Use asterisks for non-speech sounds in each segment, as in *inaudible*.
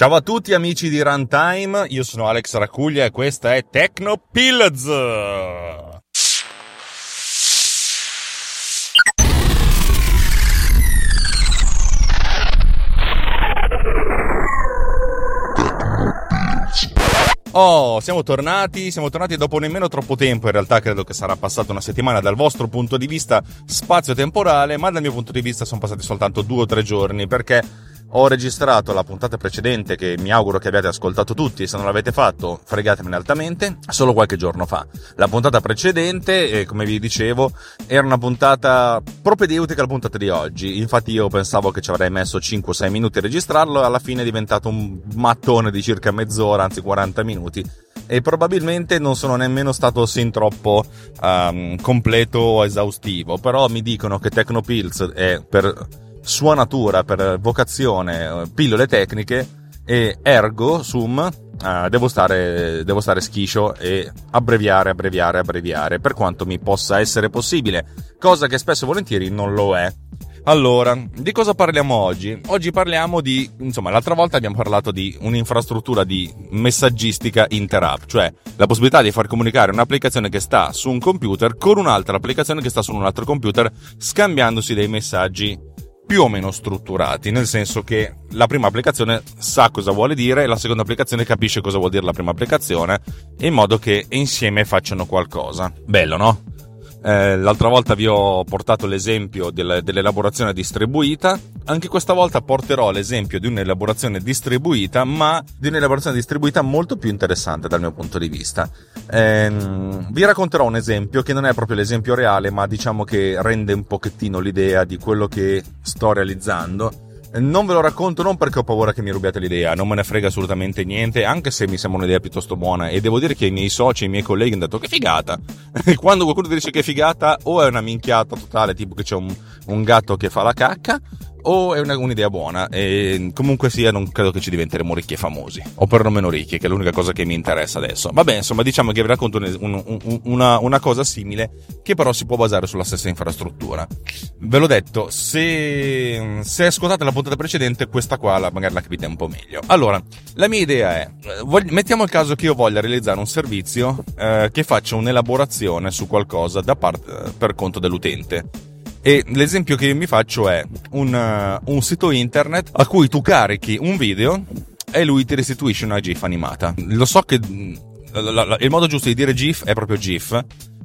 Ciao a tutti amici di Runtime, io sono Alex Racuglia e questa è Techno Pills. Oh, siamo tornati, siamo tornati dopo nemmeno troppo tempo, in realtà credo che sarà passata una settimana dal vostro punto di vista spazio-temporale, ma dal mio punto di vista sono passati soltanto due o tre giorni perché ho registrato la puntata precedente che mi auguro che abbiate ascoltato tutti, se non l'avete fatto fregatemene altamente, solo qualche giorno fa. La puntata precedente, eh, come vi dicevo, era una puntata propedeutica alla puntata di oggi, infatti io pensavo che ci avrei messo 5-6 minuti a registrarlo e alla fine è diventato un mattone di circa mezz'ora, anzi 40 minuti e probabilmente non sono nemmeno stato sin troppo um, completo o esaustivo, però mi dicono che Tecnopills è per sua natura, per vocazione, pillole tecniche e ergo sum uh, devo, stare, devo stare schiscio e abbreviare, abbreviare, abbreviare per quanto mi possa essere possibile, cosa che spesso e volentieri non lo è. Allora, di cosa parliamo oggi? Oggi parliamo di, insomma, l'altra volta abbiamo parlato di un'infrastruttura di messaggistica inter-app, cioè la possibilità di far comunicare un'applicazione che sta su un computer con un'altra applicazione che sta su un altro computer scambiandosi dei messaggi più o meno strutturati, nel senso che la prima applicazione sa cosa vuole dire la seconda applicazione capisce cosa vuol dire la prima applicazione, in modo che insieme facciano qualcosa. Bello, no? Eh, l'altra volta vi ho portato l'esempio del, dell'elaborazione distribuita, anche questa volta porterò l'esempio di un'elaborazione distribuita, ma di un'elaborazione distribuita molto più interessante dal mio punto di vista. Eh, vi racconterò un esempio che non è proprio l'esempio reale, ma diciamo che rende un pochettino l'idea di quello che sto realizzando non ve lo racconto non perché ho paura che mi rubiate l'idea, non me ne frega assolutamente niente, anche se mi sembra un'idea piuttosto buona. E devo dire che i miei soci, i miei colleghi hanno detto che figata. E *laughs* quando qualcuno dice che figata, o è una minchiata totale, tipo che c'è un, un gatto che fa la cacca, o è una, un'idea buona e comunque sia non credo che ci diventeremo ricchi e famosi o perlomeno ricchi che è l'unica cosa che mi interessa adesso. Vabbè insomma diciamo che vi racconto un, un, una, una, cosa simile che però si può basare sulla stessa infrastruttura. Ve l'ho detto se, se ascoltate la puntata precedente questa qua la, magari la capite un po' meglio. Allora la mia idea è voglio, mettiamo il caso che io voglia realizzare un servizio eh, che faccia un'elaborazione su qualcosa da parte per conto dell'utente e l'esempio che mi faccio è un, uh, un sito internet a cui tu carichi un video e lui ti restituisce una GIF animata. Lo so che mm, il modo giusto di dire GIF è proprio GIF,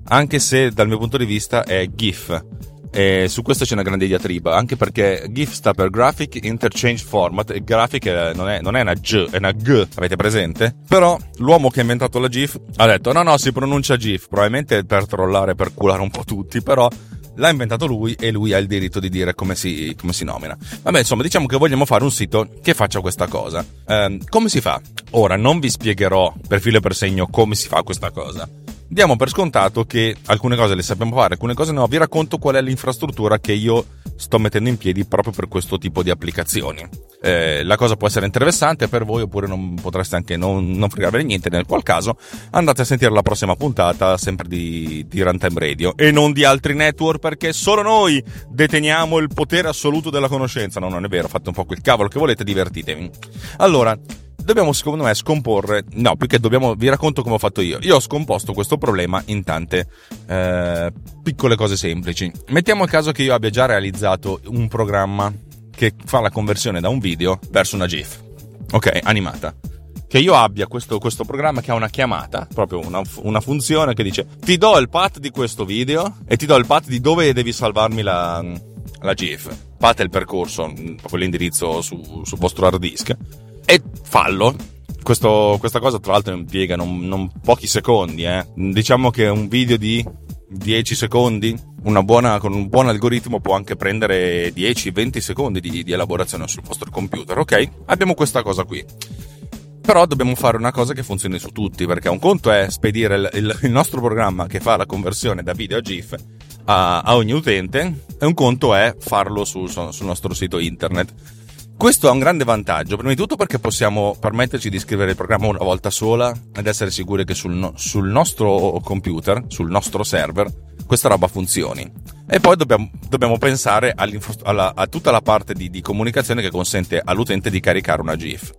anche se dal mio punto di vista è GIF. E su questo c'è una grande diatriba, anche perché GIF sta per Graphic Interchange Format e Graphic non è, non è una G, è una G, avete presente? Però l'uomo che ha inventato la GIF ha detto no no si pronuncia GIF, probabilmente per trollare, per culare un po' tutti, però l'ha inventato lui e lui ha il diritto di dire come si, come si nomina. Vabbè, insomma, diciamo che vogliamo fare un sito che faccia questa cosa. Eh, come si fa? Ora, non vi spiegherò per filo e per segno come si fa questa cosa. Diamo per scontato che alcune cose le sappiamo fare, alcune cose no. Vi racconto qual è l'infrastruttura che io sto mettendo in piedi proprio per questo tipo di applicazioni. Eh, la cosa può essere interessante per voi oppure non potreste anche non, non fregarvene niente, nel qual caso andate a sentire la prossima puntata sempre di, di Runtime Radio e non di altri network perché solo noi deteniamo il potere assoluto della conoscenza. No, non è vero, fate un po' quel cavolo che volete, divertitevi. Allora, dobbiamo secondo me scomporre, no, più che dobbiamo, vi racconto come ho fatto io. Io ho scomposto questo problema in tante eh, piccole cose semplici. Mettiamo il caso che io abbia già realizzato un programma che fa la conversione da un video verso una GIF, ok, animata. Che io abbia questo, questo programma che ha una chiamata, proprio una, una, funzione che dice ti do il path di questo video e ti do il path di dove devi salvarmi la, la GIF. Path è il percorso, proprio l'indirizzo su, sul vostro hard disk e fallo. Questo, questa cosa tra l'altro impiega non, non pochi secondi, eh. diciamo che un video di 10 secondi, buona, con un buon algoritmo può anche prendere 10-20 secondi di, di elaborazione sul vostro computer, ok? Abbiamo questa cosa qui. Però dobbiamo fare una cosa che funzioni su tutti, perché un conto è spedire il, il, nostro programma che fa la conversione da video a GIF a, a ogni utente, e un conto è farlo sul, sul nostro sito internet. Questo ha un grande vantaggio, prima di tutto perché possiamo permetterci di scrivere il programma una volta sola ed essere sicuri che sul, no- sul nostro computer, sul nostro server, questa roba funzioni. E poi dobbiamo, dobbiamo pensare alla, a tutta la parte di, di comunicazione che consente all'utente di caricare una GIF.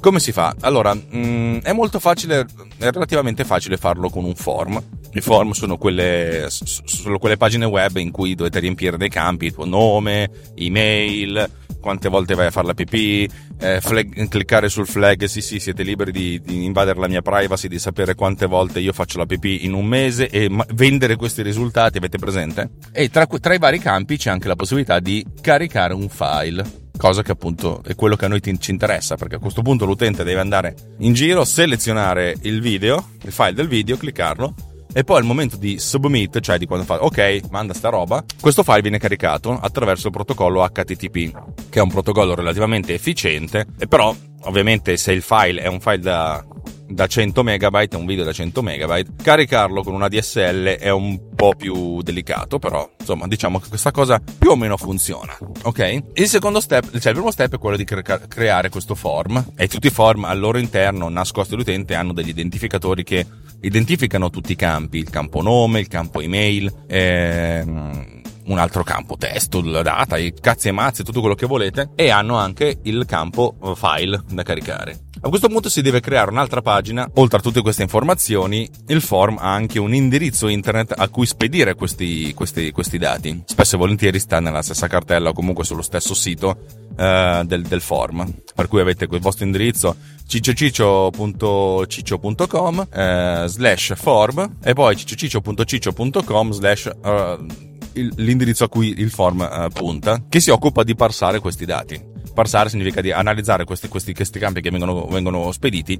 Come si fa? Allora, mh, mm, è molto facile, è relativamente facile farlo con un form. I form sono quelle, sono quelle pagine web in cui dovete riempire dei campi, tuo nome, email, quante volte vai a fare la pipì, eh, flag, cliccare sul flag, sì sì, siete liberi di, di, invadere la mia privacy, di sapere quante volte io faccio la pipì in un mese e ma- vendere questi risultati, avete presente? E tra, tra i vari campi c'è anche la possibilità di caricare un file cosa che appunto è quello che a noi ci interessa, perché a questo punto l'utente deve andare in giro, selezionare il video, il file del video, cliccarlo e poi al momento di submit, cioè di quando fa ok, manda sta roba, questo file viene caricato attraverso il protocollo HTTP, che è un protocollo relativamente efficiente, e però ovviamente se il file è un file da da 100 megabyte, un video da 100 megabyte, caricarlo con una DSL è un po' più delicato, però insomma diciamo che questa cosa più o meno funziona, ok? Il secondo step, cioè il primo step è quello di cre- creare questo form e tutti i form al loro interno nascosti all'utente hanno degli identificatori che identificano tutti i campi, il campo nome, il campo email, ehm, un altro campo testo, la data, i cazzi e mazzi, tutto quello che volete e hanno anche il campo eh, file da caricare. A questo punto si deve creare un'altra pagina, oltre a tutte queste informazioni, il form ha anche un indirizzo internet a cui spedire questi, questi, questi dati. Spesso e volentieri sta nella stessa cartella o comunque sullo stesso sito uh, del, del, form, per cui avete il vostro indirizzo cicciociccio.ciccio.com uh, slash form e poi cicciociccio.ciccio.com slash uh, l'indirizzo a cui il form uh, punta, che si occupa di parsare questi dati parsare significa di analizzare questi, questi, questi campi che vengono, vengono spediti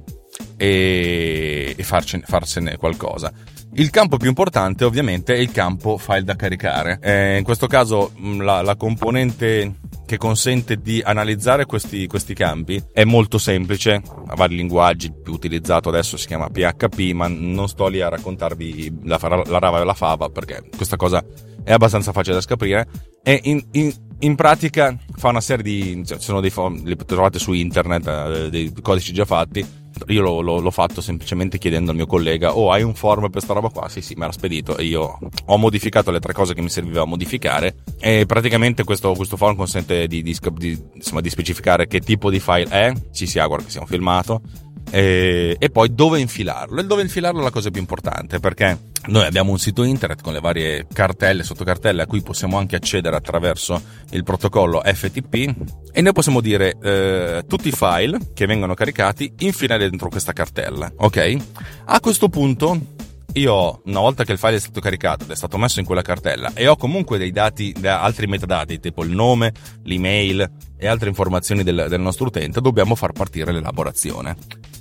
e, e farcene, farsene qualcosa. Il campo più importante ovviamente è il campo file da caricare. Eh, in questo caso mm, la, la, componente che consente di analizzare questi, questi campi è molto semplice, ha vari linguaggi, il più utilizzato adesso si chiama PHP, ma non sto lì a raccontarvi la, la rava e la fava perché questa cosa è abbastanza facile da scoprire. E in, in, in pratica fa una serie di. Cioè, sono dei li trovate su internet, eh, dei codici già fatti. Io l'ho, l'ho, l'ho, fatto semplicemente chiedendo al mio collega: Oh, hai un form per questa roba qua? Sì, sì, me l'ha spedito. E io ho modificato le tre cose che mi serviva modificare. E praticamente questo, questo form consente di, di, di, insomma, di specificare che tipo di file è. Ci si augura che sia un filmato e, e, poi dove infilarlo. E dove infilarlo è la cosa più importante perché noi abbiamo un sito internet con le varie cartelle, sottocartelle a cui possiamo anche accedere attraverso il protocollo FTP e noi possiamo dire eh, tutti i file che vengono caricati infilare dentro questa cartella, ok? A questo punto io una volta che il file è stato caricato ed è stato messo in quella cartella e ho comunque dei dati, altri metadati, tipo il nome, l'email e altre informazioni del, del nostro utente, dobbiamo far partire l'elaborazione.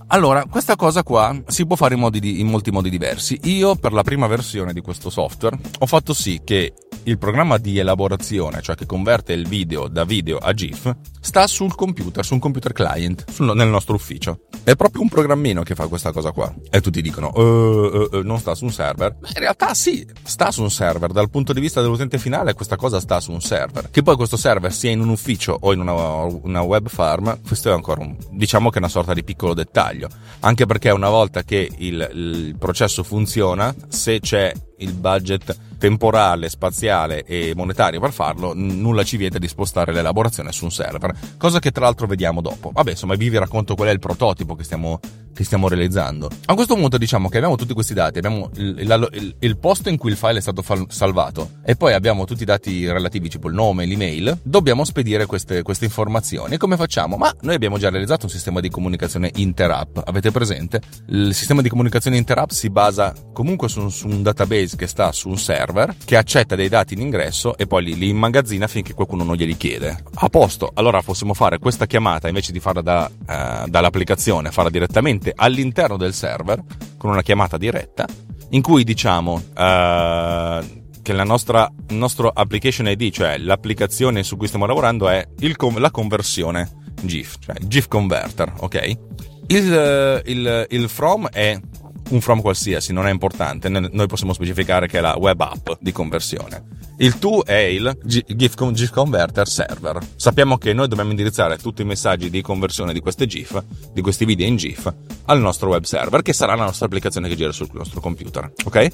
Allora, questa cosa qua si può fare in, di, in, molti modi diversi. Io, per la prima versione di questo software, ho fatto sì che il programma di elaborazione, cioè che converte il video da video a GIF, sta sul computer, su un computer client, sul, nel nostro ufficio. È proprio un programmino che fa questa cosa qua. E tutti dicono, uh, uh, uh, non sta su un server. Ma in realtà sì, sta su un server. Dal punto di vista dell'utente finale, questa cosa sta su un server. Che poi questo server sia in un ufficio o in una, una web farm, questo è ancora un, diciamo che è una sorta di piccolo dettaglio. Anche perché una volta che il, il processo funziona, se c'è il budget temporale, spaziale e monetario per farlo, nulla ci vieta di spostare l'elaborazione su un server, cosa che tra l'altro vediamo dopo. Vabbè, insomma, vi racconto qual è il prototipo che stiamo che stiamo realizzando. A questo punto diciamo che abbiamo tutti questi dati, abbiamo il, il, il, posto in cui il file è stato fal- salvato e poi abbiamo tutti i dati relativi, tipo il nome, l'email, dobbiamo spedire queste, queste informazioni. E come facciamo? Ma noi abbiamo già realizzato un sistema di comunicazione inter-app, avete presente? Il sistema di comunicazione inter-app si basa comunque su, su, un database che sta su un server che accetta dei dati in ingresso e poi li, li immagazzina finché qualcuno non glieli chiede. A posto, allora possiamo fare questa chiamata invece di farla da, uh, dall'applicazione, farla direttamente direttamente all'interno del server con una chiamata diretta in cui diciamo uh, che la nostra nostro application ID, cioè l'applicazione su cui stiamo lavorando, è il, la conversione GIF, cioè GIF converter, ok? Il, il, il from è un from qualsiasi, non è importante, noi possiamo specificare che è la web app di conversione. Il to è il GIF, GIF Converter Server. Sappiamo che noi dobbiamo indirizzare tutti i messaggi di conversione di queste GIF, di questi video in GIF, al nostro web server, che sarà la nostra applicazione che gira sul nostro computer. Ok?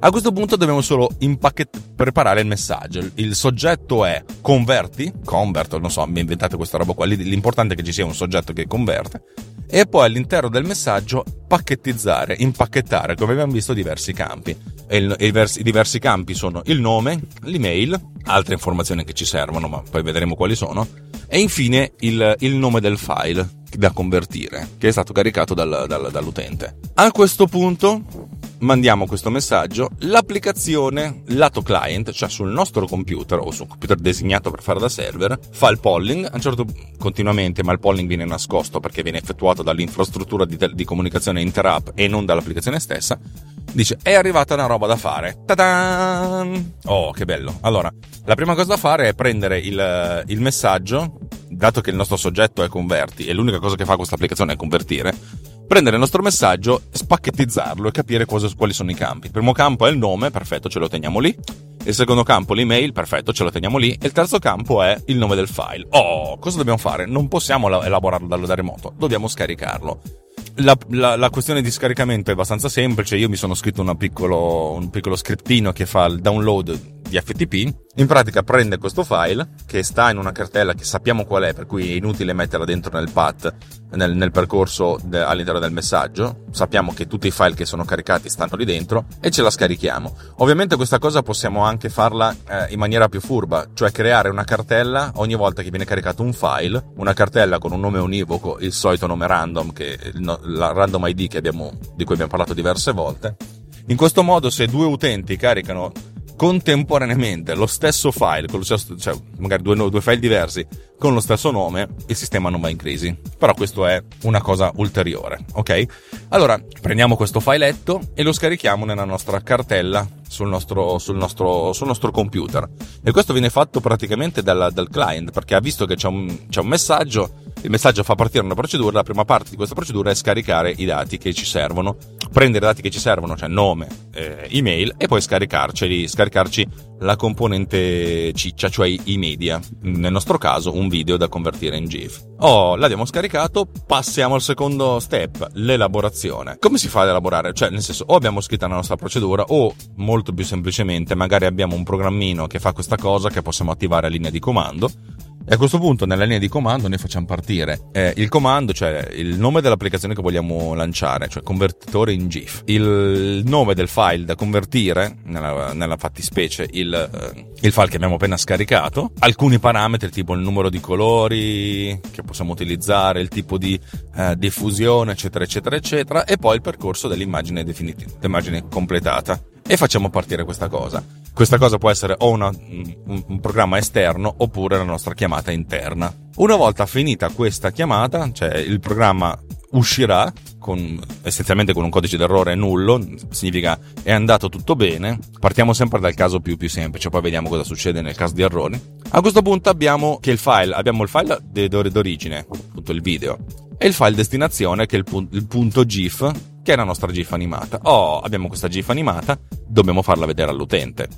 A questo punto dobbiamo solo impacchet- preparare il messaggio. Il soggetto è converti, convert, non so, mi inventate questa roba qua. L'importante è che ci sia un soggetto che converte e poi all'interno del messaggio pacchettizzare, impacchettare, come abbiamo visto, diversi campi. Il, i, diversi, I diversi campi sono il nome, l'email, altre informazioni che ci servono, ma poi vedremo quali sono, e infine il, il nome del file da convertire, che è stato caricato dal, dal, dall'utente. A questo punto mandiamo questo messaggio, l'applicazione lato client, cioè sul nostro computer o sul computer designato per fare da server, fa il polling, a un certo continuamente, ma il polling viene nascosto perché viene effettuato dall'infrastruttura di, di comunicazione inter-app e non dall'applicazione stessa. Dice, è arrivata una roba da fare. Ta-dan! Oh, che bello. Allora, la prima cosa da fare è prendere il, il messaggio, dato che il nostro soggetto è converti e l'unica cosa che fa questa applicazione è convertire, prendere il nostro messaggio, spacchettizzarlo e capire cosa, quali sono i campi. Il primo campo è il nome, perfetto, ce lo teniamo lì. Il secondo campo l'email, perfetto, ce lo teniamo lì. E il terzo campo è il nome del file. Oh, cosa dobbiamo fare? Non possiamo elaborarlo da remoto, dobbiamo scaricarlo. La, la, la, questione di scaricamento è abbastanza semplice. Io mi sono scritto piccolo, un piccolo scriptino che fa il download di FTP. In pratica prende questo file che sta in una cartella che sappiamo qual è, per cui è inutile metterla dentro nel path, nel, nel percorso de, all'interno del messaggio. Sappiamo che tutti i file che sono caricati stanno lì dentro e ce la scarichiamo. Ovviamente questa cosa possiamo anche farla eh, in maniera più furba, cioè creare una cartella ogni volta che viene caricato un file, una cartella con un nome univoco, il solito nome random, che, il, la random ID abbiamo, di cui abbiamo parlato diverse volte. In questo modo, se due utenti caricano contemporaneamente lo stesso file, lo stesso, cioè magari due, due file diversi con lo stesso nome, il sistema non va in crisi. Però questo è una cosa ulteriore, ok? Allora, prendiamo questo filetto e lo scarichiamo nella nostra cartella sul nostro, sul nostro, sul nostro computer. E questo viene fatto praticamente dal, dal client, perché ha visto che c'è un, c'è un messaggio, il messaggio fa partire una procedura, la prima parte di questa procedura è scaricare i dati che ci servono, prendere i dati che ci servono, cioè nome, eh, email, e poi scaricarceli, scaricarci la componente ciccia, cioè i media, nel nostro caso un video da convertire in GIF. Oh, l'abbiamo scaricato, passiamo al secondo step, l'elaborazione. Come si fa ad elaborare? Cioè, nel senso, o abbiamo scritto la nostra procedura, o molto più semplicemente, magari abbiamo un programmino che fa questa cosa che possiamo attivare a linea di comando e a questo punto nella linea di comando noi facciamo partire eh, il comando, cioè il nome dell'applicazione che vogliamo lanciare, cioè convertitore in GIF, il nome del file da convertire, nella, nella fattispecie il, eh, il, file che abbiamo appena scaricato, alcuni parametri tipo il numero di colori che possiamo utilizzare, il tipo di eh, diffusione, eccetera, eccetera, eccetera, e poi il percorso dell'immagine, definitiva, dell'immagine completata. E facciamo partire questa cosa. Questa cosa può essere o una, un, un, programma esterno oppure la nostra chiamata interna. Una volta finita questa chiamata, cioè il programma uscirà con, essenzialmente con un codice d'errore nullo, significa è andato tutto bene. Partiamo sempre dal caso più, più semplice, poi vediamo cosa succede nel caso di errori. A questo punto abbiamo il file, abbiamo il file d'origine, appunto il video, e il file destinazione che è il, punto, il punto GIF che è la nostra GIF animata. Oh, abbiamo questa GIF animata, dobbiamo farla vedere all'utente.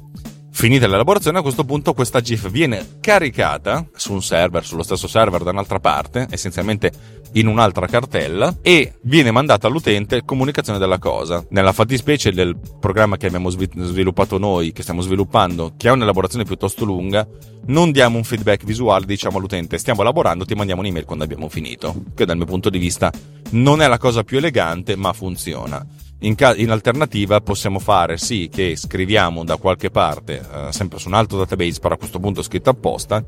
Finita l'elaborazione, a questo punto questa GIF viene caricata su un server, sullo stesso server da un'altra parte, essenzialmente in un'altra cartella, e viene mandata all'utente comunicazione della cosa. Nella fattispecie del programma che abbiamo sviluppato noi, che stiamo sviluppando, che ha un'elaborazione piuttosto lunga, non diamo un feedback visuale, diciamo all'utente stiamo lavorando, ti mandiamo un'email quando abbiamo finito, che dal mio punto di vista non è la cosa più elegante, ma funziona. In, ca- in, alternativa possiamo fare sì che scriviamo da qualche parte, eh, sempre su un altro database, però a questo punto scritto apposta,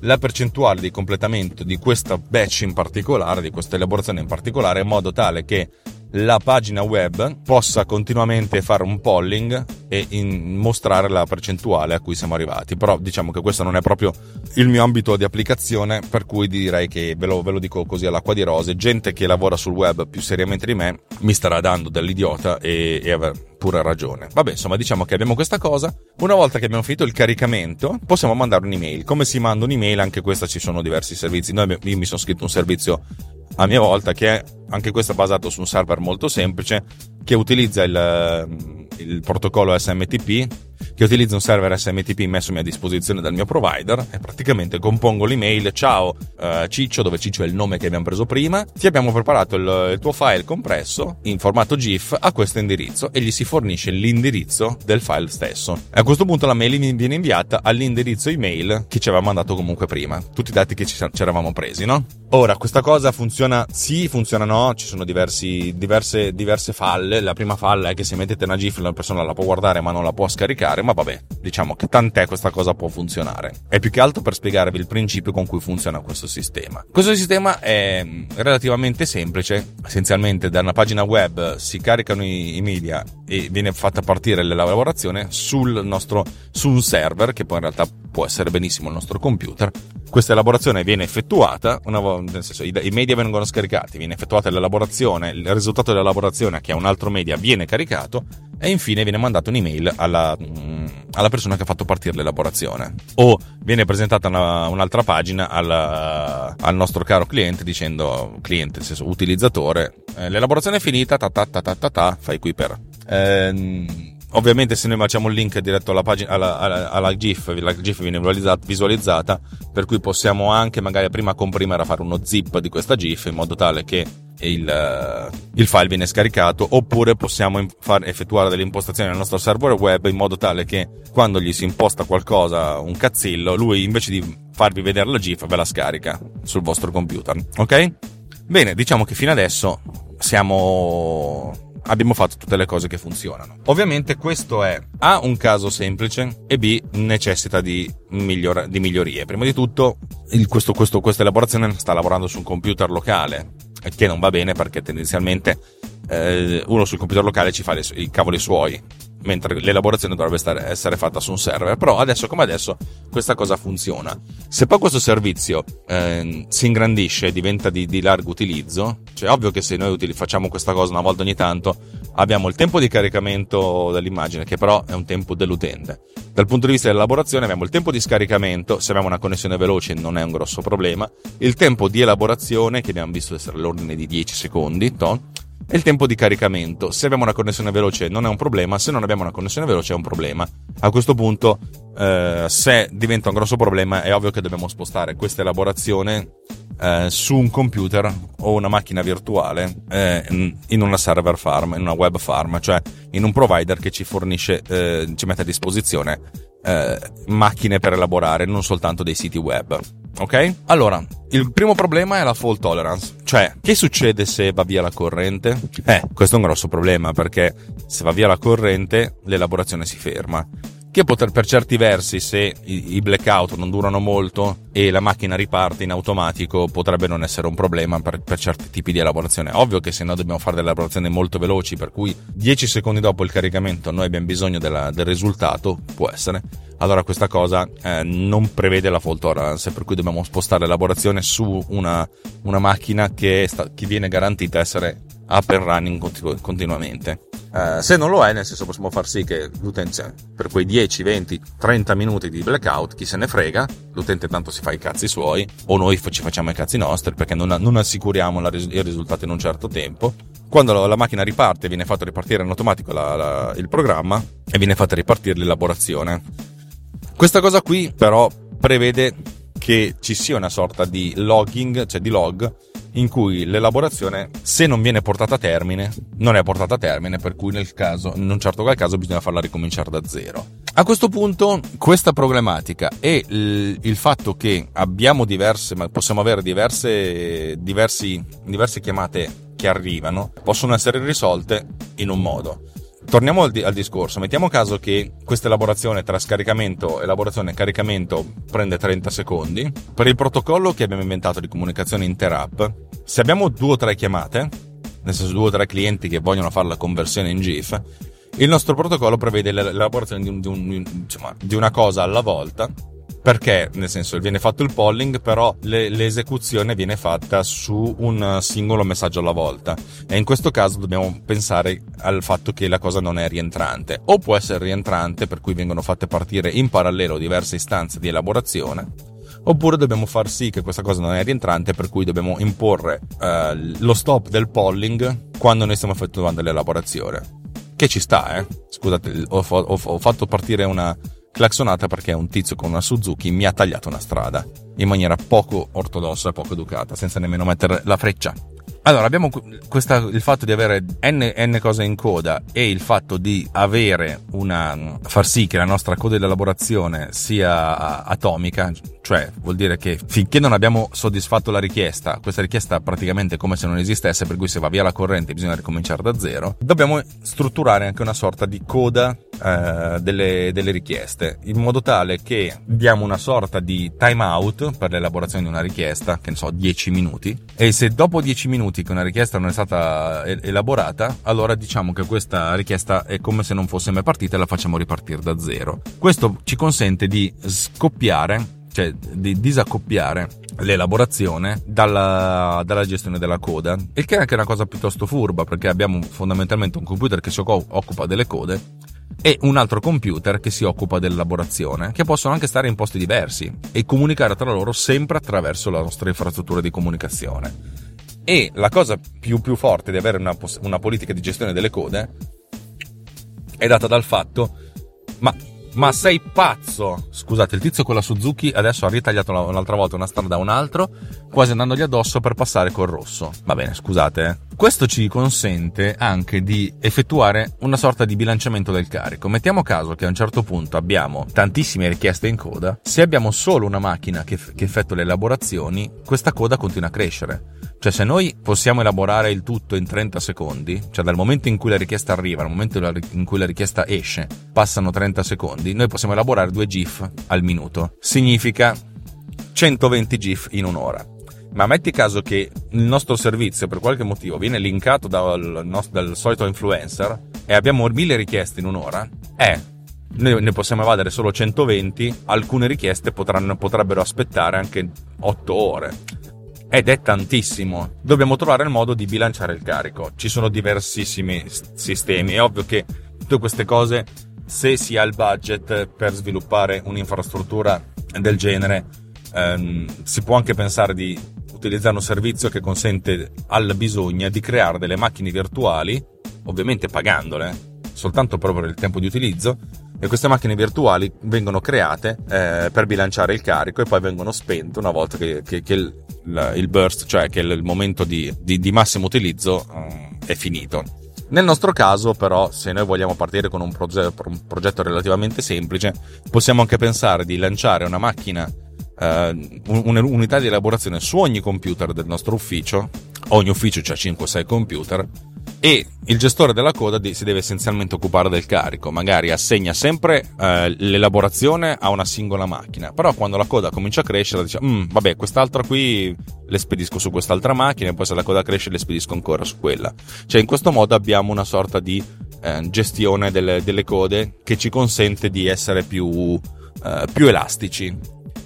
la percentuale di completamento di questa batch in particolare, di questa elaborazione in particolare, in modo tale che la pagina web possa continuamente fare un polling e mostrare la percentuale a cui siamo arrivati. Però diciamo che questo non è proprio il mio ambito di applicazione, per cui direi che ve lo, ve lo dico così all'acqua di rose. Gente che lavora sul web più seriamente di me mi starà dando dell'idiota e, e pure ragione. Vabbè, insomma, diciamo che abbiamo questa cosa. Una volta che abbiamo finito il caricamento, possiamo mandare un'email. Come si manda un'email? Anche questa ci sono diversi servizi. Noi, io mi sono scritto un servizio a mia volta che è anche questo basato su un server molto semplice che utilizza il, il protocollo SMTP che utilizza un server SMTP messo a disposizione dal mio provider e praticamente compongo l'email ciao uh, Ciccio, dove Ciccio è il nome che abbiamo preso prima, ti abbiamo preparato il, il tuo file compresso in formato GIF a questo indirizzo e gli si fornisce l'indirizzo del file stesso. E a questo punto la mail viene inviata all'indirizzo email che ci aveva mandato comunque prima, tutti i dati che ci, ci eravamo presi, no? Ora, questa cosa funziona sì, funziona no, ci sono diversi, diverse, diverse falle. La prima falla è che se mettete una GIF la persona la può guardare ma non la può scaricare, ma vabbè, diciamo che tant'è questa cosa può funzionare. È più che altro per spiegarvi il principio con cui funziona questo sistema. Questo sistema è relativamente semplice, essenzialmente da una pagina web si caricano i, i media e viene fatta partire l'elaborazione sul nostro, su un server che poi in realtà può essere benissimo il nostro computer. Questa elaborazione viene effettuata, una, nel senso i, i media vengono scaricati, viene effettuata l'elaborazione, il risultato dell'elaborazione che è un altro media viene caricato e infine viene mandata un'email alla, mm, alla, persona che ha fatto partire l'elaborazione. O viene presentata una, un'altra pagina alla, al nostro caro cliente dicendo, cliente, nel senso utilizzatore, eh, l'elaborazione è finita, ta ta ta ta ta, ta fai qui per... Eh, Ovviamente se noi facciamo il link diretto alla, pagina, alla, alla, alla GIF, la GIF viene visualizzata, per cui possiamo anche magari prima comprimere a fare uno zip di questa GIF in modo tale che il, il file viene scaricato, oppure possiamo far, effettuare delle impostazioni nel nostro server web in modo tale che quando gli si imposta qualcosa, un cazzillo, lui invece di farvi vedere la GIF ve la scarica sul vostro computer. Ok? Bene, diciamo che fino adesso siamo abbiamo fatto tutte le cose che funzionano. Ovviamente questo è A un caso semplice e B necessita di, migliora, di migliorie. Prima di tutto il, questo, questo, questa elaborazione sta lavorando su un computer locale, che non va bene perché tendenzialmente eh, uno sul computer locale ci fa le, i cavoli suoi mentre l'elaborazione dovrebbe stare, essere fatta su un server. Però adesso come adesso questa cosa funziona. Se poi questo servizio eh, si ingrandisce e diventa di, di, largo utilizzo, cioè ovvio che se noi utili, facciamo questa cosa una volta ogni tanto, abbiamo il tempo di caricamento dell'immagine, che però è un tempo dell'utente. Dal punto di vista dell'elaborazione abbiamo il tempo di scaricamento, se abbiamo una connessione veloce non è un grosso problema, il tempo di elaborazione, che abbiamo visto essere l'ordine di 10 secondi, to, e il tempo di caricamento. Se abbiamo una connessione veloce non è un problema, se non abbiamo una connessione veloce è un problema. A questo punto, eh, se diventa un grosso problema, è ovvio che dobbiamo spostare questa elaborazione eh, su un computer o una macchina virtuale eh, in una server farm, in una web farm, cioè in un provider che ci fornisce, eh, ci mette a disposizione eh, macchine per elaborare, non soltanto dei siti web. Ok? Allora, il primo problema è la fault tolerance, cioè che succede se va via la corrente? Eh, questo è un grosso problema perché se va via la corrente l'elaborazione si ferma che poter, per certi versi, se i, blackout non durano molto e la macchina riparte in automatico, potrebbe non essere un problema per, per certi tipi di elaborazione. Ovvio che se no dobbiamo fare delle elaborazioni molto veloci, per cui 10 secondi dopo il caricamento noi abbiamo bisogno della, del risultato, può essere. Allora questa cosa eh, non prevede la fault tolerance, per cui dobbiamo spostare l'elaborazione su una, una macchina che, sta, che viene garantita essere up and running continu- continuamente. Uh, se non lo è, nel senso possiamo far sì che l'utente per quei 10, 20, 30 minuti di blackout, chi se ne frega, l'utente tanto si fa i cazzi suoi, o noi ci facciamo i cazzi nostri perché non, non assicuriamo la, il risultato in un certo tempo. Quando la, la macchina riparte, viene fatto ripartire in automatico la, la, il programma e viene fatta ripartire l'elaborazione. Questa cosa qui però prevede che ci sia una sorta di logging, cioè di log, in cui l'elaborazione, se non viene portata a termine, non è portata a termine, per cui nel caso, in un certo qual caso bisogna farla ricominciare da zero. A questo punto, questa problematica e il, fatto che abbiamo diverse, ma possiamo avere diverse, diversi, diverse chiamate che arrivano, possono essere risolte in un modo. Torniamo al, di- al, discorso, mettiamo caso che questa elaborazione tra scaricamento, elaborazione e caricamento prende 30 secondi. Per il protocollo che abbiamo inventato di comunicazione inter-app, se abbiamo due o tre chiamate, nel senso due o tre clienti che vogliono fare la conversione in GIF, il nostro protocollo prevede l'elaborazione di, un, di, un, insomma, di una cosa alla volta perché, nel senso, viene fatto il polling, però le, l'esecuzione viene fatta su un singolo messaggio alla volta. E in questo caso dobbiamo pensare al fatto che la cosa non è rientrante. O può essere rientrante, per cui vengono fatte partire in parallelo diverse istanze di elaborazione. Oppure dobbiamo far sì che questa cosa non è rientrante, per cui dobbiamo imporre uh, lo stop del polling quando noi stiamo effettuando l'elaborazione che ci sta, eh. Scusate, ho, ho, ho fatto partire una claxonata perché un tizio con una Suzuki mi ha tagliato una strada in maniera poco ortodossa e poco educata, senza nemmeno mettere la freccia. Allora, abbiamo questa, il fatto di avere n, n cose in coda e il fatto di avere una. far sì che la nostra coda di elaborazione sia atomica, cioè vuol dire che finché non abbiamo soddisfatto la richiesta, questa richiesta è praticamente come se non esistesse, per cui se va via la corrente bisogna ricominciare da zero, dobbiamo strutturare anche una sorta di coda eh, delle, delle richieste, in modo tale che diamo una sorta di timeout per l'elaborazione di una richiesta, che ne so, 10 minuti, e se dopo 10 minuti che una richiesta non è stata elaborata, allora diciamo che questa richiesta è come se non fosse mai partita e la facciamo ripartire da zero. Questo ci consente di scoppiare cioè di disaccoppiare l'elaborazione dalla, dalla, gestione della coda, il che è anche una cosa piuttosto furba perché abbiamo fondamentalmente un computer che si occupa delle code e un altro computer che si occupa dell'elaborazione, che possono anche stare in posti diversi e comunicare tra loro sempre attraverso la nostra infrastruttura di comunicazione. E la cosa più, più forte di avere una, una politica di gestione delle code è data dal fatto, ma ma sei pazzo! Scusate, il tizio con la Suzuki adesso ha ritagliato un'altra volta una strada da un altro, quasi andandogli addosso per passare col rosso. Va bene, scusate. Eh. Questo ci consente anche di effettuare una sorta di bilanciamento del carico. Mettiamo caso che a un certo punto abbiamo tantissime richieste in coda, se abbiamo solo una macchina che, che effettua le elaborazioni, questa coda continua a crescere. Cioè, se noi possiamo elaborare il tutto in 30 secondi, cioè dal momento in cui la richiesta arriva al momento in cui la richiesta esce, passano 30 secondi, noi possiamo elaborare due GIF al minuto. Significa 120 GIF in un'ora. Ma metti caso che il nostro servizio per qualche motivo viene linkato dal, nostro, dal solito influencer e abbiamo mille richieste in un'ora, eh, noi ne possiamo evadere solo 120, alcune richieste potranno, potrebbero aspettare anche 8 ore ed è tantissimo. Dobbiamo trovare il modo di bilanciare il carico. Ci sono diversissimi sistemi. È ovvio che tutte queste cose, se si ha il budget per sviluppare un'infrastruttura del genere, ehm, si può anche pensare di utilizzare un servizio che consente al bisogno di creare delle macchine virtuali, ovviamente pagandole, soltanto proprio per il tempo di utilizzo, e queste macchine virtuali vengono create eh, per bilanciare il carico e poi vengono spente una volta che, che, che il, il, burst, cioè che il, momento di, di, di massimo utilizzo um, è finito. Nel nostro caso, però, se noi vogliamo partire con un, proge- un, progetto relativamente semplice, possiamo anche pensare di lanciare una macchina, eh, un'unità di elaborazione su ogni computer del nostro ufficio. Ogni ufficio ha 5-6 computer e il gestore della coda si deve essenzialmente occupare del carico, magari assegna sempre eh, l'elaborazione a una singola macchina, però quando la coda comincia a crescere dice mm, vabbè quest'altra qui le spedisco su quest'altra macchina e poi se la coda cresce le spedisco ancora su quella. Cioè in questo modo abbiamo una sorta di eh, gestione delle, delle, code che ci consente di essere più, eh, più elastici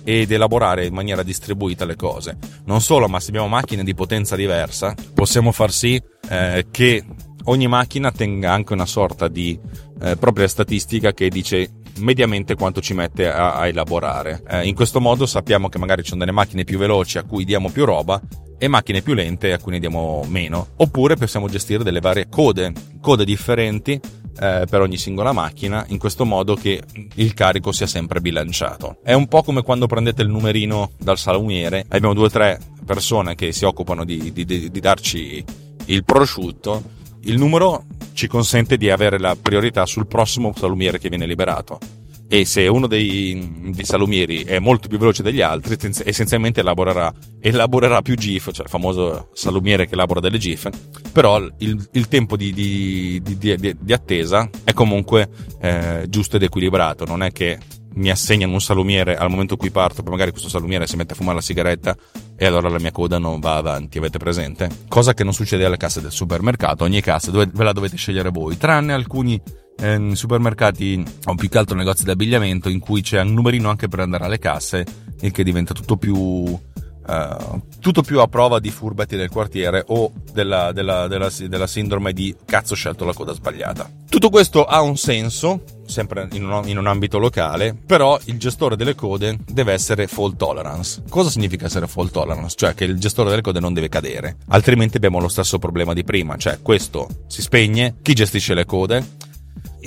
ed elaborare in maniera distribuita le cose. Non solo, ma se abbiamo macchine di potenza diversa, possiamo far sì eh, che ogni macchina tenga anche una sorta di eh, propria statistica che dice mediamente quanto ci mette a, a elaborare. Eh, in questo modo sappiamo che magari ci sono delle macchine più veloci a cui diamo più roba e macchine più lente a cui ne diamo meno. Oppure possiamo gestire delle varie code, code differenti eh, per ogni singola macchina, in questo modo che il carico sia sempre bilanciato. È un po' come quando prendete il numerino dal salumiere, abbiamo due o tre persone che si occupano di, di, di, di darci il prosciutto, il numero ci consente di avere la priorità sul prossimo salumiere che viene liberato. E se uno dei, dei salumieri è molto più veloce degli altri, essenzialmente elaborerà, elaborerà, più GIF, cioè il famoso salumiere che elabora delle GIF, però il, il tempo di, di, di, di, attesa è comunque eh, giusto ed equilibrato, non è che mi assegnano un salumiere al momento in cui parto, poi magari questo salumiere si mette a fumare la sigaretta e allora la mia coda non va avanti, avete presente? Cosa che non succede alle casse del supermercato, ogni cassa dove, ve la dovete scegliere voi, tranne alcuni eh, supermercati o più che altro negozi di abbigliamento in cui c'è un numerino anche per andare alle casse, il che diventa tutto più Uh, tutto più a prova di furbetti del quartiere o della, della, della, della, sindrome di cazzo ho scelto la coda sbagliata. Tutto questo ha un senso, sempre in un, in un, ambito locale, però il gestore delle code deve essere fault tolerance. Cosa significa essere fault tolerance? Cioè che il gestore delle code non deve cadere, altrimenti abbiamo lo stesso problema di prima, cioè questo si spegne, chi gestisce le code?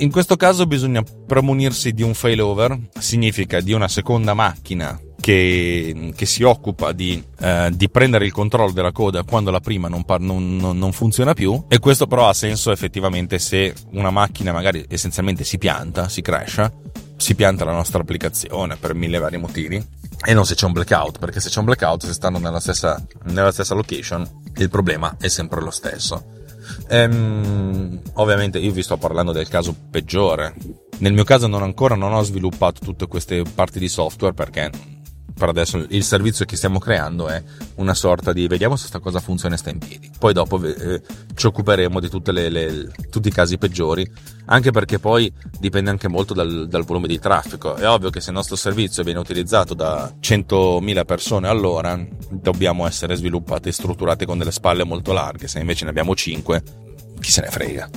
In questo caso bisogna premunirsi di un failover, significa di una seconda macchina che, che, si occupa di, eh, di, prendere il controllo della coda quando la prima non, non, non, funziona più e questo però ha senso effettivamente se una macchina magari essenzialmente si pianta, si crasha, si pianta la nostra applicazione per mille vari motivi e non se c'è un blackout perché se c'è un blackout se stanno nella stessa, nella stessa location il problema è sempre lo stesso. Ehm, ovviamente io vi sto parlando del caso peggiore. Nel mio caso non ancora non ho sviluppato tutte queste parti di software perché per adesso il servizio che stiamo creando è una sorta di vediamo se questa cosa funziona e sta in piedi. Poi dopo eh, ci occuperemo di le, le, tutti i casi peggiori, anche perché poi dipende anche molto dal, dal, volume di traffico. È ovvio che se il nostro servizio viene utilizzato da 100.000 persone all'ora, dobbiamo essere sviluppati e strutturati con delle spalle molto larghe. Se invece ne abbiamo 5, chi se ne frega.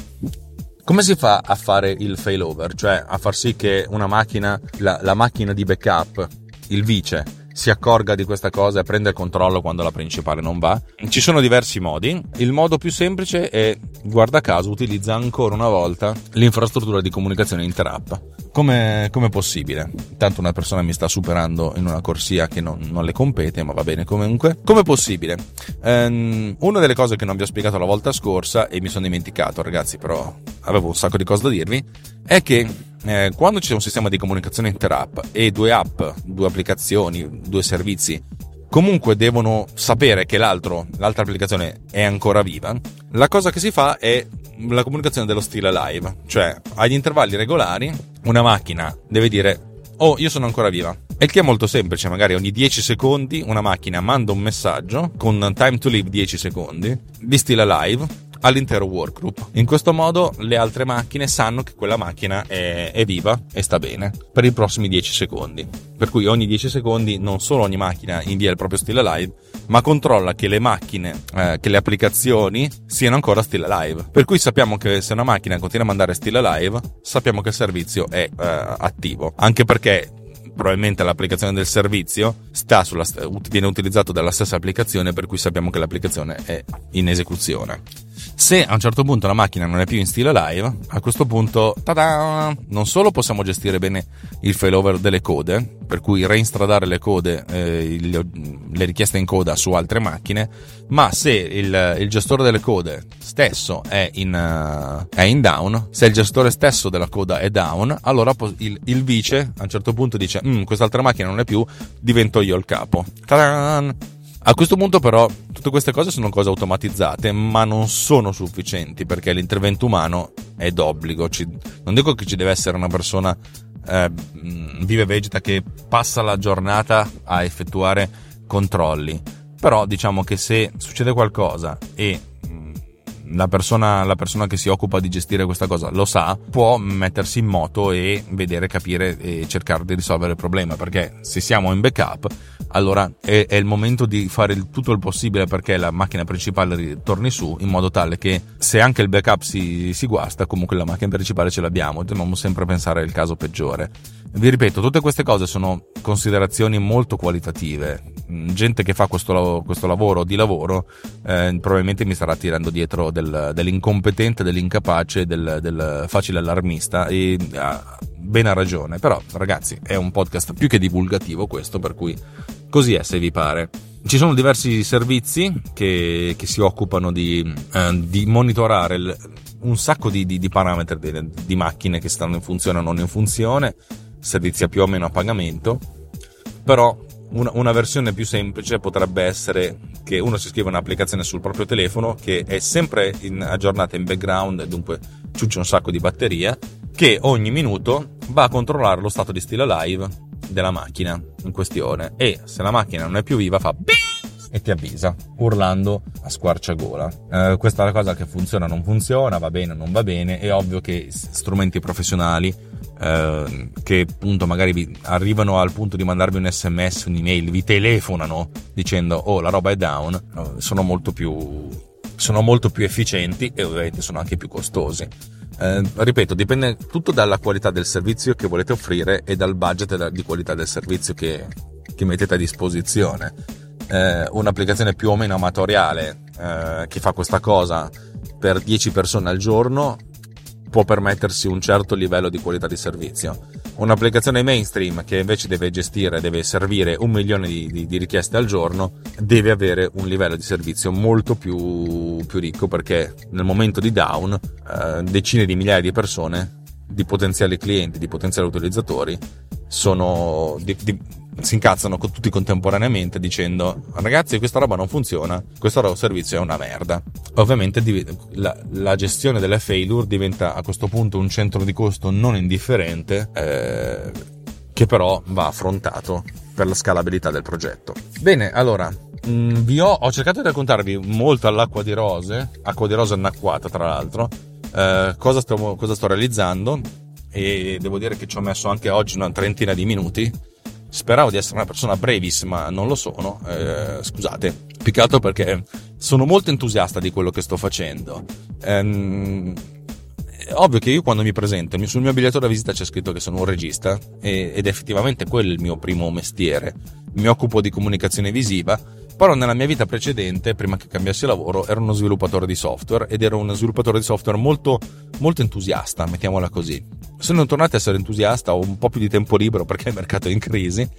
Come si fa a fare il failover? Cioè a far sì che una macchina, la, la macchina di backup il vice si accorga di questa cosa e prenda il controllo quando la principale non va. Ci sono diversi modi. Il modo più semplice è, guarda caso, utilizza ancora una volta l'infrastruttura di comunicazione interapp. Come è possibile? Tanto una persona mi sta superando in una corsia che non, non le compete, ma va bene comunque. Come possibile? Um, una delle cose che non vi ho spiegato la volta scorsa, e mi sono dimenticato, ragazzi, però avevo un sacco di cose da dirvi, è che eh, quando c'è un sistema di comunicazione interapp e due app, due applicazioni, due servizi comunque devono sapere che l'altro, l'altra applicazione è ancora viva, la cosa che si fa è la comunicazione dello stile live, cioè agli intervalli regolari una macchina deve dire oh io sono ancora viva. E che è molto semplice, magari ogni 10 secondi una macchina manda un messaggio con time to live 10 secondi di stile live all'intero workgroup. In questo modo le altre macchine sanno che quella macchina è, è viva e sta bene per i prossimi 10 secondi. Per cui ogni 10 secondi non solo ogni macchina invia il proprio stile live, ma controlla che le macchine, eh, che le applicazioni siano ancora stile live. Per cui sappiamo che se una macchina continua a mandare stile live, sappiamo che il servizio è eh, attivo. Anche perché probabilmente l'applicazione del servizio sulla, viene utilizzato dalla stessa applicazione per cui sappiamo che l'applicazione è in esecuzione. Se a un certo punto la macchina non è più in stile live, a questo punto tada, non solo possiamo gestire bene il failover delle code, per cui reinstradare le code, eh, le richieste in coda su altre macchine, ma se il, il gestore delle code stesso è in, uh, è in, down, se il gestore stesso della coda è down, allora il, il vice a un certo punto dice mm, quest'altra macchina non è più, divento io il capo. Ta-da! A questo punto però tutte queste cose sono cose automatizzate, ma non sono sufficienti perché l'intervento umano è d'obbligo. Ci, non dico che ci deve essere una persona eh, vive vegeta che passa la giornata a effettuare controlli, però diciamo che se succede qualcosa e la persona, la persona, che si occupa di gestire questa cosa lo sa, può mettersi in moto e vedere, capire e cercare di risolvere il problema. Perché se siamo in backup, allora è, è il momento di fare il, tutto il possibile perché la macchina principale torni su, in modo tale che se anche il backup si, si guasta, comunque la macchina principale ce l'abbiamo. Dobbiamo sempre pensare al caso peggiore. Vi ripeto, tutte queste cose sono considerazioni molto qualitative. Gente che fa questo, questo lavoro di lavoro eh, probabilmente mi starà tirando dietro del, dell'incompetente, dell'incapace, del, del facile allarmista e ha ben ha ragione. Però ragazzi è un podcast più che divulgativo questo, per cui così è se vi pare. Ci sono diversi servizi che, che si occupano di, eh, di monitorare il, un sacco di, di, di parametri di, macchine che stanno in funzione o non in funzione servizi più o meno a pagamento, però una, una, versione più semplice potrebbe essere che uno si scrive un'applicazione sul proprio telefono che è sempre in, aggiornata in background dunque ciuccia un sacco di batteria, che ogni minuto va a controllare lo stato di stile live della macchina in questione e se la macchina non è più viva fa e ti avvisa urlando a squarciagola. Eh, questa è la cosa che funziona non funziona, va bene non va bene, è ovvio che strumenti professionali eh, che appunto magari vi arrivano al punto di mandarvi un sms, un'email, vi telefonano dicendo oh la roba è down, sono molto più, sono molto più efficienti e ovviamente sono anche più costosi. Eh, ripeto, dipende tutto dalla qualità del servizio che volete offrire e dal budget di qualità del servizio che, che mettete a disposizione. Eh, un'applicazione più o meno amatoriale eh, che fa questa cosa per 10 persone al giorno può permettersi un certo livello di qualità di servizio. Un'applicazione mainstream che invece deve gestire, deve servire un milione di, di, di richieste al giorno, deve avere un livello di servizio molto più, più ricco perché nel momento di down eh, decine di migliaia di persone, di potenziali clienti, di potenziali utilizzatori, sono di, di, si incazzano tutti contemporaneamente dicendo ragazzi questa roba non funziona, questo servizio è una merda. Ovviamente la, la gestione delle failure diventa a questo punto un centro di costo non indifferente eh, che però va affrontato per la scalabilità del progetto. Bene, allora mh, mm, ho, ho, cercato di raccontarvi molto all'acqua di rose, acqua di rose annacquata tra l'altro, eh, cosa, sto, cosa sto realizzando e devo dire che ci ho messo anche oggi una trentina di minuti Speravo di essere una persona brevis, ma non lo sono. Eh, scusate, più perché sono molto entusiasta di quello che sto facendo. Ehm, è ovvio che io quando mi presento, sul mio biglietto da visita c'è scritto che sono un regista ed effettivamente quello è il mio primo mestiere. Mi occupo di comunicazione visiva però nella mia vita precedente, prima che cambiassi lavoro, ero uno sviluppatore di software ed ero uno sviluppatore di software molto, molto entusiasta, mettiamola così. Sono tornato a essere entusiasta, ho un po' più di tempo libero perché il mercato è in crisi.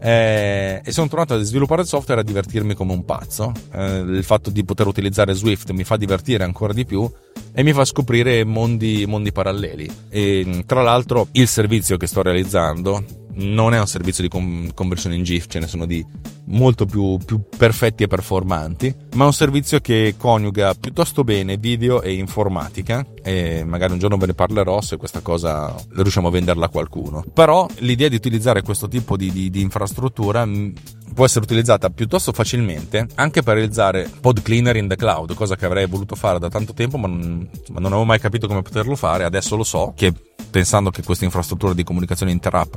Eh, e sono tornato a sviluppare il software e a divertirmi come un pazzo. Eh, il fatto di poter utilizzare Swift mi fa divertire ancora di più e mi fa scoprire mondi, mondi paralleli. E tra l'altro, il servizio che sto realizzando non è un servizio di conversione in GIF, ce ne sono di molto più, più, perfetti e performanti, ma è un servizio che coniuga piuttosto bene video e informatica e magari un giorno ve ne parlerò se questa cosa riusciamo a venderla a qualcuno. Però l'idea di utilizzare questo tipo di, di, di infrastruttura mm, può essere utilizzata piuttosto facilmente anche per realizzare pod cleaner in the cloud, cosa che avrei voluto fare da tanto tempo, ma non, ma non avevo mai capito come poterlo fare. Adesso lo so che pensando che questa infrastruttura di comunicazione interapp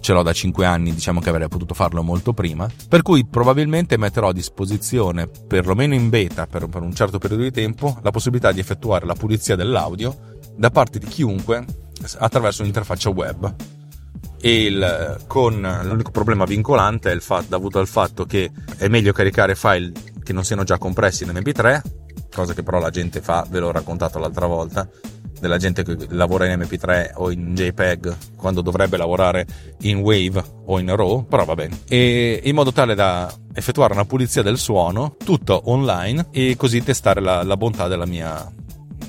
ce l'ho da 5 anni, diciamo che avrei potuto farlo molto prima, per cui probabilmente metterò a disposizione, perlomeno in beta per, per un certo periodo di tempo, la possibilità di effettuare la pulizia dell'audio da parte di chiunque attraverso un'interfaccia web. Il, con l'unico problema vincolante è il fatto, dovuto al fatto che è meglio caricare file che non siano già compressi in MP3, cosa che però la gente fa, ve l'ho raccontato l'altra volta, della gente che lavora in MP3 o in JPEG quando dovrebbe lavorare in Wave o in RAW, però va bene. E in modo tale da effettuare una pulizia del suono, tutto online e così testare la, la bontà della mia,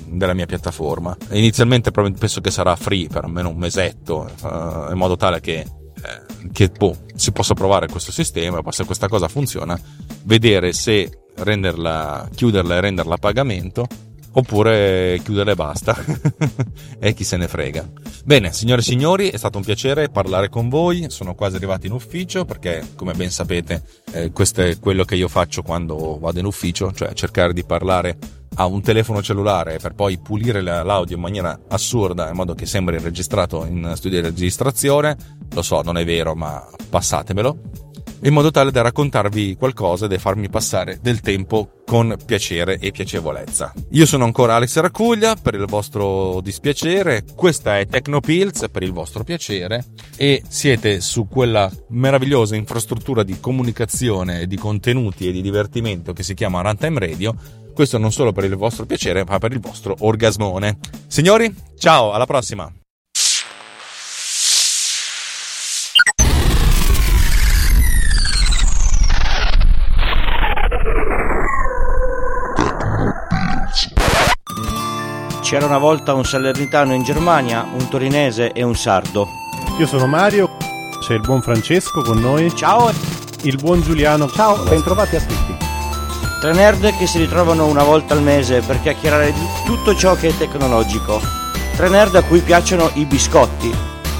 della mia piattaforma. Inizialmente penso che sarà free per almeno un mesetto, uh, in modo tale che, eh, che boh, si possa provare questo sistema, se questa cosa funziona, vedere se renderla, chiuderla e renderla a pagamento oppure chiudere e basta. *laughs* e chi se ne frega. Bene, signore e signori, è stato un piacere parlare con voi. Sono quasi arrivato in ufficio perché, come ben sapete, eh, questo è quello che io faccio quando vado in ufficio, cioè cercare di parlare a un telefono cellulare per poi pulire l'audio in maniera assurda in modo che sembri registrato in studio di registrazione. Lo so, non è vero, ma passatemelo in modo tale da raccontarvi qualcosa e da farmi passare del tempo con piacere e piacevolezza. Io sono ancora Alex Racuglia per il vostro dispiacere, questa è Tecnopills per il vostro piacere e siete su quella meravigliosa infrastruttura di comunicazione, di contenuti e di divertimento che si chiama Runtime Radio. Questo non solo per il vostro piacere, ma per il vostro orgasmone. Signori, ciao, alla prossima! C'era una volta un salernitano in Germania, un torinese e un sardo. Io sono Mario, c'è il buon Francesco con noi. Ciao! Il buon Giuliano. Ciao, bentrovati a tutti. Tre nerd che si ritrovano una volta al mese per chiacchierare di tutto ciò che è tecnologico. Tre nerd a cui piacciono i biscotti.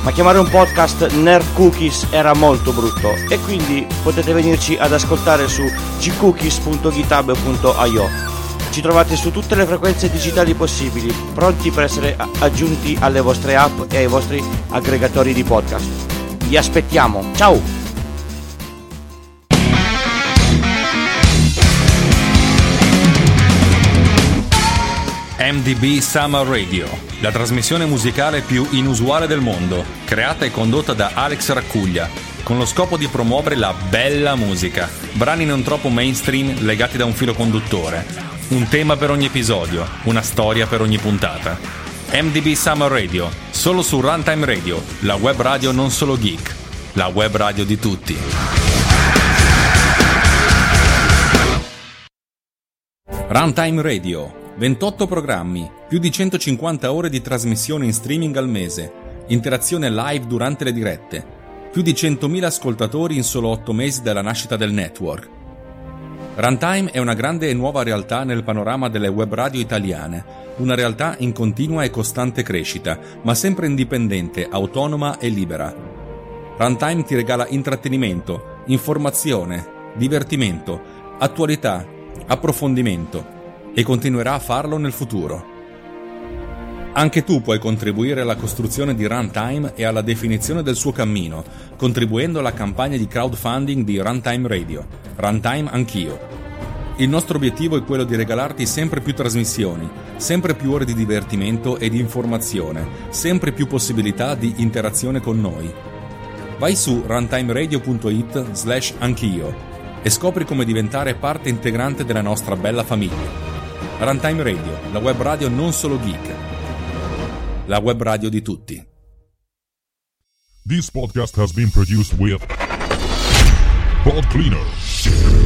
Ma chiamare un podcast Nerd Cookies era molto brutto e quindi potete venirci ad ascoltare su gcookies.github.io ci trovate su tutte le frequenze digitali possibili, pronti per essere aggiunti alle vostre app e ai vostri aggregatori di podcast. Vi aspettiamo, ciao! MDB Summer Radio, la trasmissione musicale più inusuale del mondo, creata e condotta da Alex Raccuglia, con lo scopo di promuovere la bella musica, brani non troppo mainstream legati da un filo conduttore un tema per ogni episodio, una storia per ogni puntata. MDB Summer Radio, solo su Runtime Radio, la web radio non solo geek, la web radio di tutti. Runtime Radio, 28 programmi, più di 150 ore di trasmissione in streaming al mese, interazione live durante le dirette, più di 100.000 ascoltatori in solo 8 mesi dalla nascita del network. Runtime è una grande e nuova realtà nel panorama delle web radio italiane, una realtà in continua e costante crescita, ma sempre indipendente, autonoma e libera. Runtime ti regala intrattenimento, informazione, divertimento, attualità, approfondimento e continuerà a farlo nel futuro. Anche tu puoi contribuire alla costruzione di Runtime e alla definizione del suo cammino, contribuendo alla campagna di crowdfunding di Runtime Radio. Runtime Anch'io. Il nostro obiettivo è quello di regalarti sempre più trasmissioni, sempre più ore di divertimento e di informazione, sempre più possibilità di interazione con noi. Vai su runtimeradio.it slash anch'io e scopri come diventare parte integrante della nostra bella famiglia. Runtime Radio, la web radio non solo geek, la web radio di tutti. This podcast has been produced with Pod Cleaner.